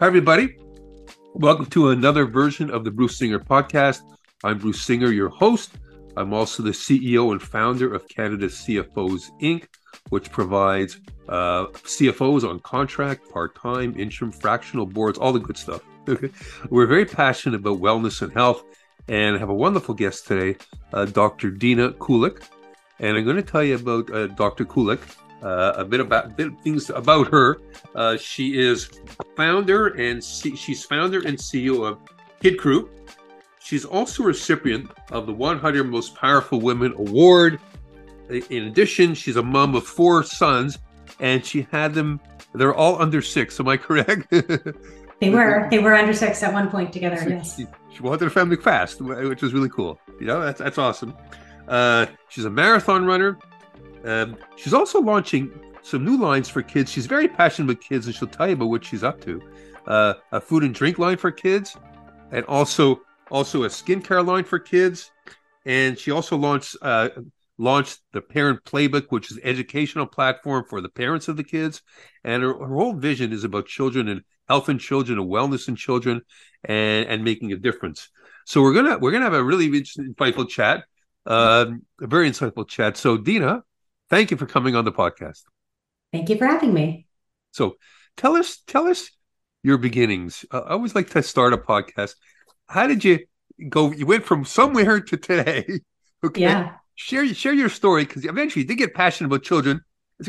Hi, everybody. Welcome to another version of the Bruce Singer podcast. I'm Bruce Singer, your host. I'm also the CEO and founder of Canada CFOs Inc., which provides uh, CFOs on contract, part time, interim, fractional boards, all the good stuff. We're very passionate about wellness and health, and have a wonderful guest today, uh, Dr. Dina Kulik. And I'm going to tell you about uh, Dr. Kulik uh, a bit about bit things about her. Uh, she is founder and C- she's founder and CEO of Kidcrew. She's also a recipient of the 100 Most Powerful Women Award. In addition, she's a mom of four sons, and she had them. They're all under six. Am I correct? they were. They were under six at one point together. Yes. She, she wanted a family fast, which was really cool. You know, that's that's awesome. Uh, she's a marathon runner. Um, she's also launching some new lines for kids. She's very passionate with kids, and she'll tell you about what she's up to. Uh, a food and drink line for kids, and also also a skincare line for kids. And she also launched uh, launched the Parent Playbook, which is an educational platform for the parents of the kids. And her, her whole vision is about children and health in children and wellness in children, and and making a difference. So we're gonna we're gonna have a really interesting, insightful chat, um, a very insightful chat. So Dina, Thank you for coming on the podcast. Thank you for having me. So, tell us, tell us your beginnings. Uh, I always like to start a podcast. How did you go? You went from somewhere to today. Okay. Yeah. Share share your story because eventually you did get passionate about children.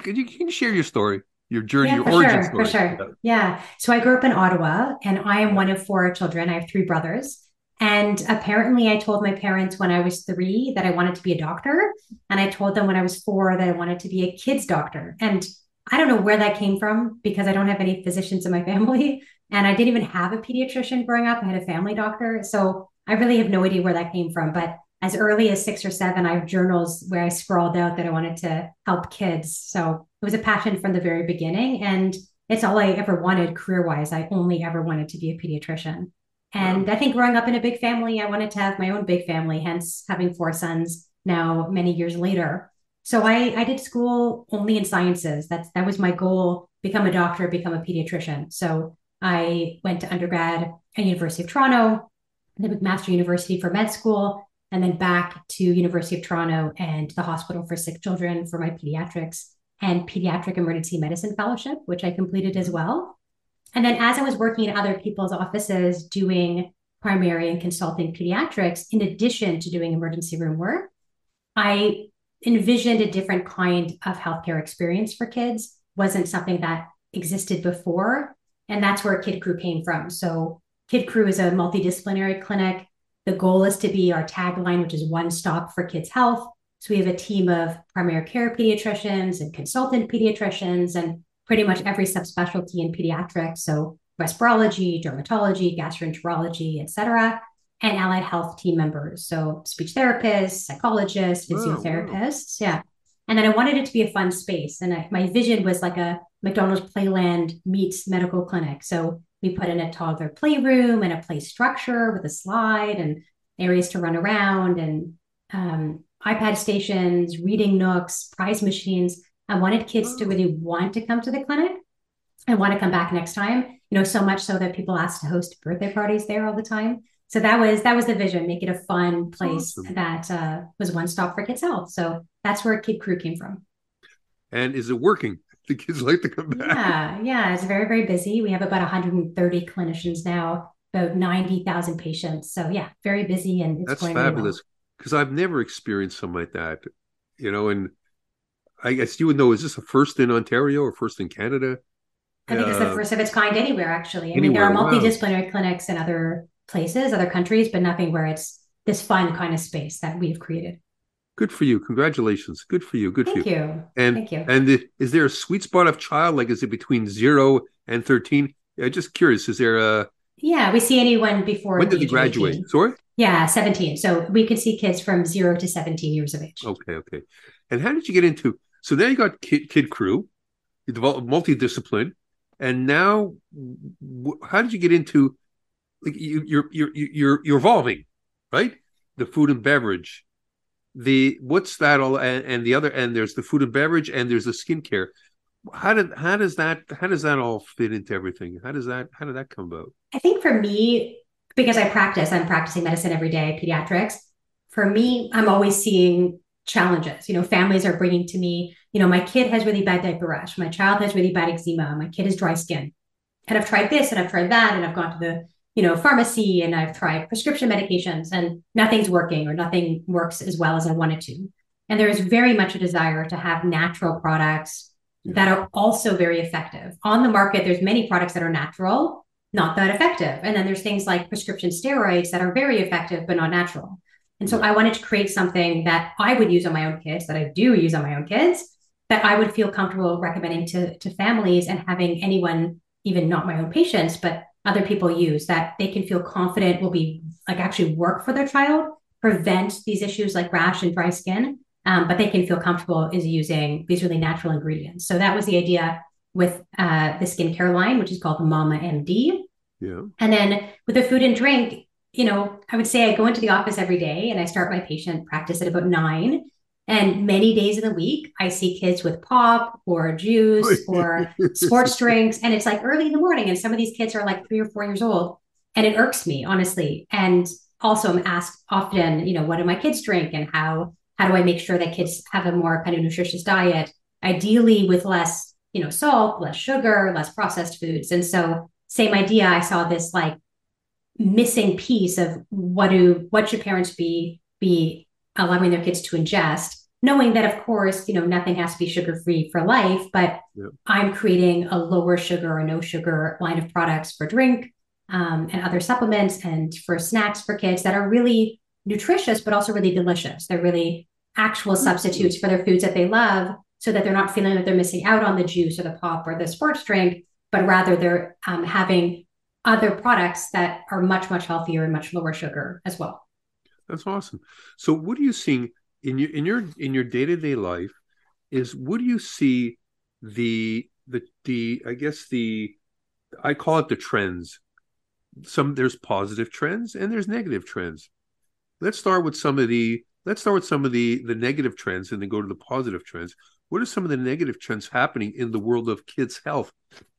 You, you can share your story, your journey, yeah, your origin sure, story. For sure. Yeah. So I grew up in Ottawa, and I am one of four children. I have three brothers. And apparently, I told my parents when I was three that I wanted to be a doctor. And I told them when I was four that I wanted to be a kid's doctor. And I don't know where that came from because I don't have any physicians in my family. And I didn't even have a pediatrician growing up. I had a family doctor. So I really have no idea where that came from. But as early as six or seven, I have journals where I scrawled out that I wanted to help kids. So it was a passion from the very beginning. And it's all I ever wanted career wise. I only ever wanted to be a pediatrician. And I think growing up in a big family, I wanted to have my own big family, hence having four sons now many years later. So I, I did school only in sciences. That's that was my goal, become a doctor, become a pediatrician. So I went to undergrad at University of Toronto, then McMaster University for med school, and then back to University of Toronto and the Hospital for Sick Children for my pediatrics and pediatric emergency medicine fellowship, which I completed as well. And then as I was working in other people's offices doing primary and consulting pediatrics, in addition to doing emergency room work, I envisioned a different kind of healthcare experience for kids. Wasn't something that existed before. And that's where Kidcrew came from. So Kidcrew is a multidisciplinary clinic. The goal is to be our tagline, which is one stop for kids' health. So we have a team of primary care pediatricians and consultant pediatricians and pretty much every subspecialty in pediatrics. So respirology, dermatology, gastroenterology, et cetera, and allied health team members. So speech therapists, psychologists, physiotherapists. Yeah. And then I wanted it to be a fun space. And I, my vision was like a McDonald's Playland meets medical clinic. So we put in a toddler playroom and a play structure with a slide and areas to run around and um, iPad stations, reading nooks, prize machines. I wanted kids to really want to come to the clinic and want to come back next time. You know, so much so that people ask to host birthday parties there all the time. So that was that was the vision, make it a fun place awesome. that uh, was one stop for kids' health. So that's where Kidcrew came from. And is it working? The kids like to come back. Yeah, yeah, it's very very busy. We have about 130 clinicians now, about 90,000 patients. So yeah, very busy and that's fabulous. Because. I've never experienced something like that. You know, and I guess you would know, is this a first in Ontario or first in Canada? I think uh, it's the uh, first of its kind anywhere, actually. I anywhere, mean, there are multidisciplinary wow. clinics in other places, other countries, but nothing where it's this fun kind of space that we've created. Good for you. Congratulations. Good for you. Good Thank for you. you. And, Thank you. And the, is there a sweet spot of child? Like, is it between zero and 13? I'm just curious. Is there a. Yeah, we see anyone before. When did they graduate? Sorry? Yeah, 17. So we can see kids from zero to 17 years of age. Okay, okay. And how did you get into so now you got Kid, Kidcrew, multidiscipline, and now how did you get into like you, you're you're you're you're evolving, right? The food and beverage, the what's that all, and, and the other, and there's the food and beverage, and there's the skincare. how did how does that how does that all fit into everything? How does that how did that come about? I think for me, because I practice, I'm practicing medicine every day, pediatrics. For me, I'm always seeing challenges. You know, families are bringing to me, you know, my kid has really bad diaper rash, my child has really bad eczema, my kid has dry skin. And I've tried this and I've tried that, and I've gone to the, you know, pharmacy and I've tried prescription medications and nothing's working or nothing works as well as I wanted to. And there is very much a desire to have natural products yeah. that are also very effective. On the market, there's many products that are natural, not that effective. And then there's things like prescription steroids that are very effective, but not natural. And so I wanted to create something that I would use on my own kids, that I do use on my own kids, that I would feel comfortable recommending to, to families and having anyone, even not my own patients, but other people use that they can feel confident will be like actually work for their child, prevent these issues like rash and dry skin, um, but they can feel comfortable is using these really natural ingredients. So that was the idea with uh, the skincare line, which is called Mama MD. Yeah. And then with the food and drink, you know, I would say I go into the office every day and I start my patient practice at about nine. And many days in the week, I see kids with pop or juice or sports drinks. And it's like early in the morning. And some of these kids are like three or four years old. And it irks me, honestly. And also, I'm asked often, you know, what do my kids drink and how how do I make sure that kids have a more kind of nutritious diet, ideally with less, you know, salt, less sugar, less processed foods. And so, same idea. I saw this like missing piece of what do what should parents be be allowing their kids to ingest knowing that of course you know nothing has to be sugar free for life but i'm creating a lower sugar or no sugar line of products for drink um, and other supplements and for snacks for kids that are really nutritious but also really delicious they're really actual mm-hmm. substitutes for their foods that they love so that they're not feeling that they're missing out on the juice or the pop or the sports drink but rather they're um, having other products that are much much healthier and much lower sugar as well. That's awesome. So what are you seeing in your in your in your day-to-day life is what do you see the the the i guess the i call it the trends. Some there's positive trends and there's negative trends. Let's start with some of the let's start with some of the the negative trends and then go to the positive trends what are some of the negative trends happening in the world of kids' health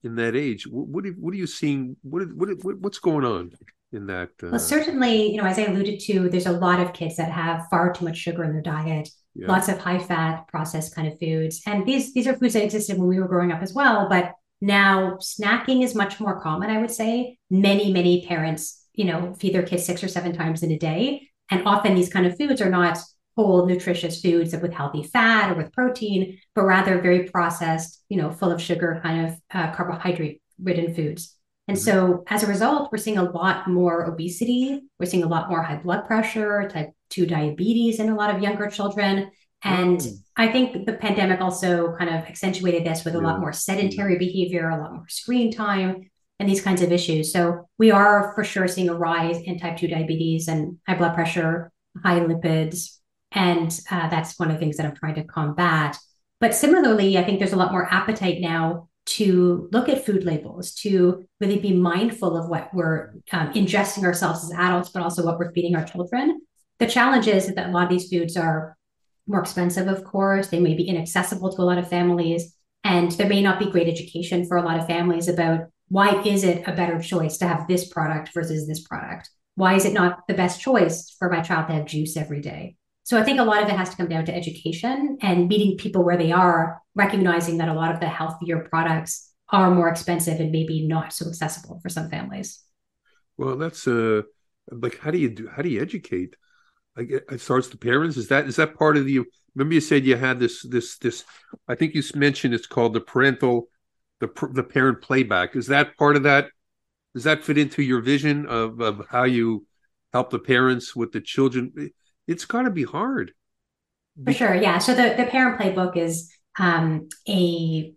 in that age? What what, what are you seeing? What, what what's going on in that? Uh... Well, certainly, you know, as I alluded to, there's a lot of kids that have far too much sugar in their diet. Yeah. Lots of high fat processed kind of foods, and these these are foods that existed when we were growing up as well. But now snacking is much more common. I would say many many parents, you know, feed their kids six or seven times in a day, and often these kind of foods are not whole nutritious foods with healthy fat or with protein, but rather very processed, you know, full of sugar kind of uh, carbohydrate ridden foods. And mm-hmm. so as a result, we're seeing a lot more obesity. We're seeing a lot more high blood pressure, type 2 diabetes in a lot of younger children. And mm. I think the pandemic also kind of accentuated this with a yeah. lot more sedentary behavior, a lot more screen time, and these kinds of issues. So we are for sure seeing a rise in type 2 diabetes and high blood pressure, high lipids, and uh, that's one of the things that I'm trying to combat. But similarly, I think there's a lot more appetite now to look at food labels, to really be mindful of what we're um, ingesting ourselves as adults, but also what we're feeding our children. The challenge is that a lot of these foods are more expensive, of course. They may be inaccessible to a lot of families. And there may not be great education for a lot of families about why is it a better choice to have this product versus this product? Why is it not the best choice for my child to have juice every day? So I think a lot of it has to come down to education and meeting people where they are, recognizing that a lot of the healthier products are more expensive and maybe not so accessible for some families. Well, that's uh like how do you do how do you educate? Like it starts the parents. Is that is that part of the remember you said you had this this this I think you mentioned it's called the parental the the parent playbook. Is that part of that? Does that fit into your vision of, of how you help the parents with the children? It's got to be hard. For sure, yeah. So the the parent playbook is um, a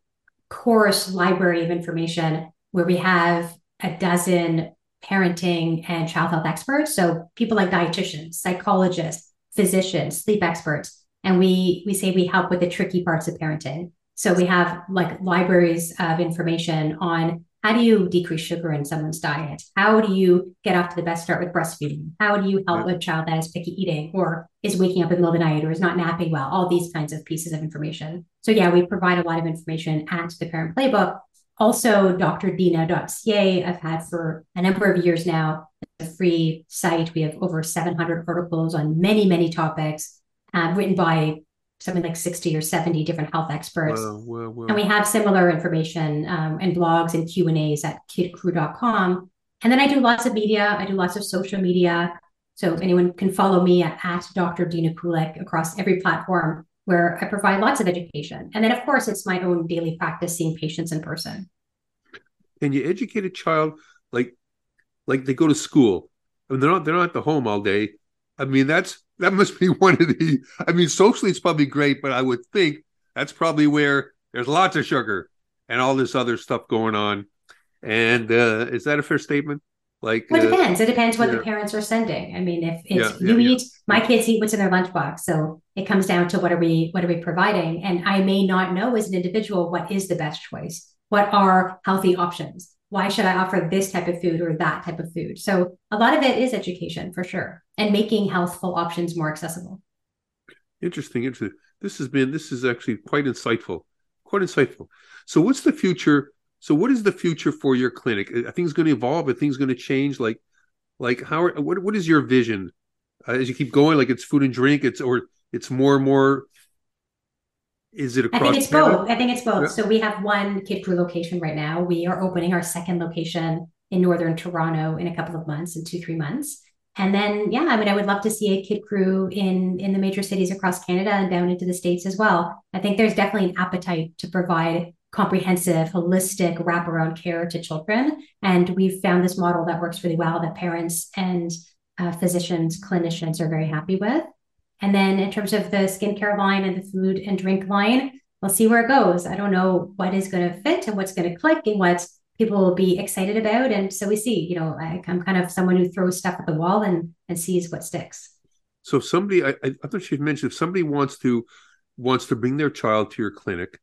course library of information where we have a dozen parenting and child health experts. So people like dietitians, psychologists, physicians, sleep experts, and we we say we help with the tricky parts of parenting. So we have like libraries of information on how do you decrease sugar in someone's diet? How do you get off to the best start with breastfeeding? How do you help a child that is picky eating or is waking up in the middle of the night or is not napping well? All these kinds of pieces of information. So yeah, we provide a lot of information at the parent playbook. Also, drdina.ca, I've had for a number of years now, It's a free site. We have over 700 articles on many, many topics uh, written by something like 60 or 70 different health experts. Wow, wow, wow. And we have similar information um, and blogs and Q&As at kidcrew.com. And then I do lots of media. I do lots of social media. So anyone can follow me at, at Dr. Dina Kulik across every platform where I provide lots of education. And then, of course, it's my own daily practice seeing patients in person. Can you educate a child like like they go to school? I mean, they're not they're not at the home all day. I mean, that's that must be one of the. I mean, socially it's probably great, but I would think that's probably where there's lots of sugar and all this other stuff going on. And uh, is that a fair statement? Like, well, it uh, depends. It depends what yeah. the parents are sending. I mean, if it's yeah, you yeah, eat, my kids eat what's in their lunchbox, so it comes down to what are we what are we providing? And I may not know as an individual what is the best choice. What are healthy options? Why should I offer this type of food or that type of food? So a lot of it is education for sure and making healthful options more accessible. Interesting. Interesting. This has been, this is actually quite insightful, quite insightful. So what's the future? So what is the future for your clinic? Are things going to evolve? Are things going to change? Like, like how, what, what is your vision uh, as you keep going? Like it's food and drink, it's, or it's more and more is it across? I think it's Canada? both. I think it's both. Yeah. So we have one Kidcrew location right now. We are opening our second location in northern Toronto in a couple of months, in two three months. And then, yeah, I mean, I would love to see a Kidcrew in in the major cities across Canada and down into the states as well. I think there's definitely an appetite to provide comprehensive, holistic wraparound care to children, and we've found this model that works really well that parents and uh, physicians, clinicians are very happy with. And then in terms of the skincare line and the food and drink line, we'll see where it goes. I don't know what is going to fit and what's going to click and what people will be excited about. And so we see, you know, I, am kind of someone who throws stuff at the wall and and sees what sticks. So if somebody, I, I thought you mentioned, if somebody wants to wants to bring their child to your clinic,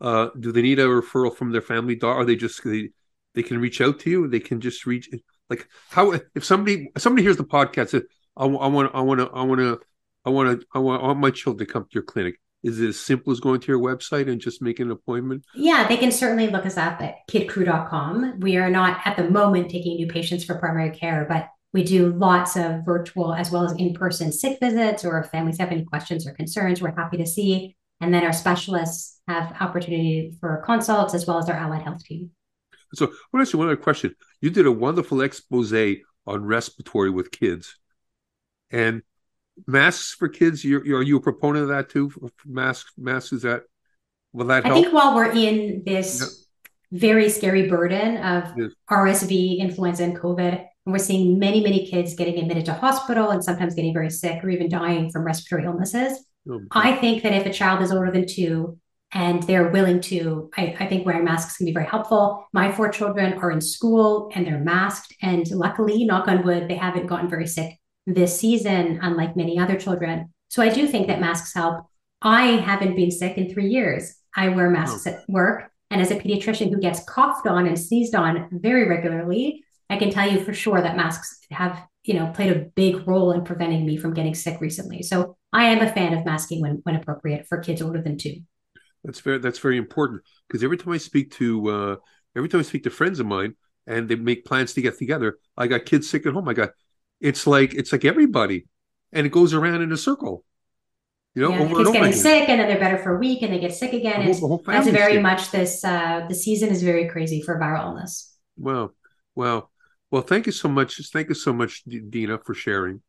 uh, do they need a referral from their family doctor? Are they just they, they can reach out to you? They can just reach like how if somebody somebody hears the podcast, I, I want I want to I want to I want to I want, want my children to come to your clinic. Is it as simple as going to your website and just making an appointment? Yeah, they can certainly look us up at kidcrew.com. We are not at the moment taking new patients for primary care, but we do lots of virtual as well as in-person sick visits or if families have any questions or concerns, we're happy to see. And then our specialists have opportunity for consults as well as our allied health team. So I want to ask you one other question. You did a wonderful expose on respiratory with kids. And masks for kids. You're, you're, are you a proponent of that too? Masks, masks is that will that? Help? I think while we're in this yeah. very scary burden of yes. RSV, influenza, and COVID, and we're seeing many, many kids getting admitted to hospital and sometimes getting very sick or even dying from respiratory illnesses. Oh, I think that if a child is older than two and they're willing to, I, I, think wearing masks can be very helpful. My four children are in school and they're masked. And luckily, knock on wood, they haven't gotten very sick this season, unlike many other children. So I do think that masks help. I haven't been sick in three years. I wear masks oh. at work. And as a pediatrician who gets coughed on and sneezed on very regularly, I can tell you for sure that masks have, you know, played a big role in preventing me from getting sick recently. So I am a fan of masking when, when appropriate for kids older than two. That's very that's very important because every time I speak to uh, every time I speak to friends of mine and they make plans to get together, I got kids sick at home. I got it's like it's like everybody, and it goes around in a circle. You know, yeah, over kids getting again. sick, and then they're better for a week, and they get sick again. The whole, the that's very sick. much this. Uh, the season is very crazy for viral illness. Well, well, well. Thank you so much. Thank you so much, Dina, for sharing.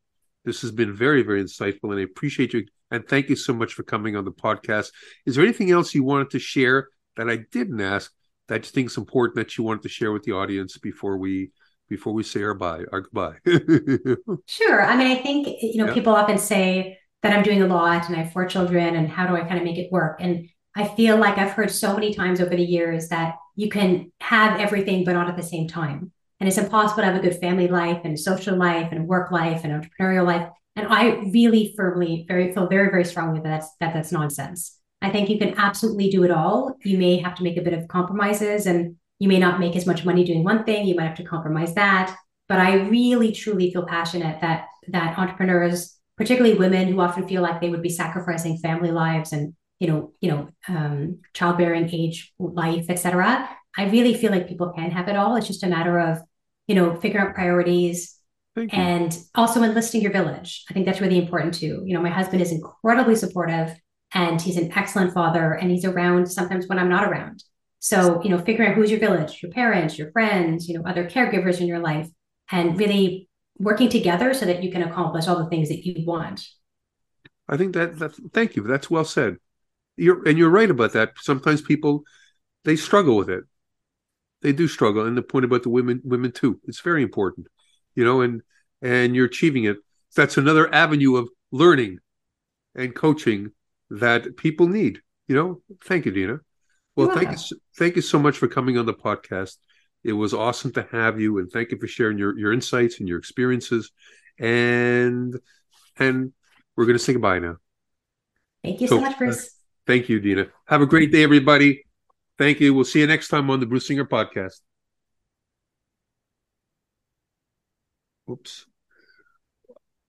This has been very, very insightful, and I appreciate you. And thank you so much for coming on the podcast. Is there anything else you wanted to share that I didn't ask that you think is important that you wanted to share with the audience before we before we say our bye, our goodbye? sure. I mean, I think, you know, yeah. people often say that I'm doing a lot and I have four children and how do I kind of make it work? And I feel like I've heard so many times over the years that you can have everything, but not at the same time. And it's impossible to have a good family life and social life and work life and entrepreneurial life. And I really firmly, very feel very, very strongly that that's, that that's nonsense. I think you can absolutely do it all. You may have to make a bit of compromises and you may not make as much money doing one thing, you might have to compromise that. But I really truly feel passionate that that entrepreneurs, particularly women who often feel like they would be sacrificing family lives and you know, you know, um, childbearing age, life, etc. I really feel like people can have it all. It's just a matter of, you know, figuring out priorities and also enlisting your village. I think that's really important too. You know, my husband is incredibly supportive and he's an excellent father and he's around sometimes when I'm not around. So, you know, figuring out who's your village, your parents, your friends, you know, other caregivers in your life, and really working together so that you can accomplish all the things that you want. I think that thank you. That's well said. You're and you're right about that. Sometimes people they struggle with it. They do struggle, and the point about the women women too. It's very important, you know, and and you're achieving it. That's another avenue of learning and coaching that people need. You know, thank you, Dina. Well, thank you, thank you so much for coming on the podcast. It was awesome to have you, and thank you for sharing your your insights and your experiences. And and we're going to say goodbye now. Thank you so, so much, Bruce. Uh, thank you, Dina. Have a great day, everybody. Thank you. We'll see you next time on the Bruce Singer podcast. Oops.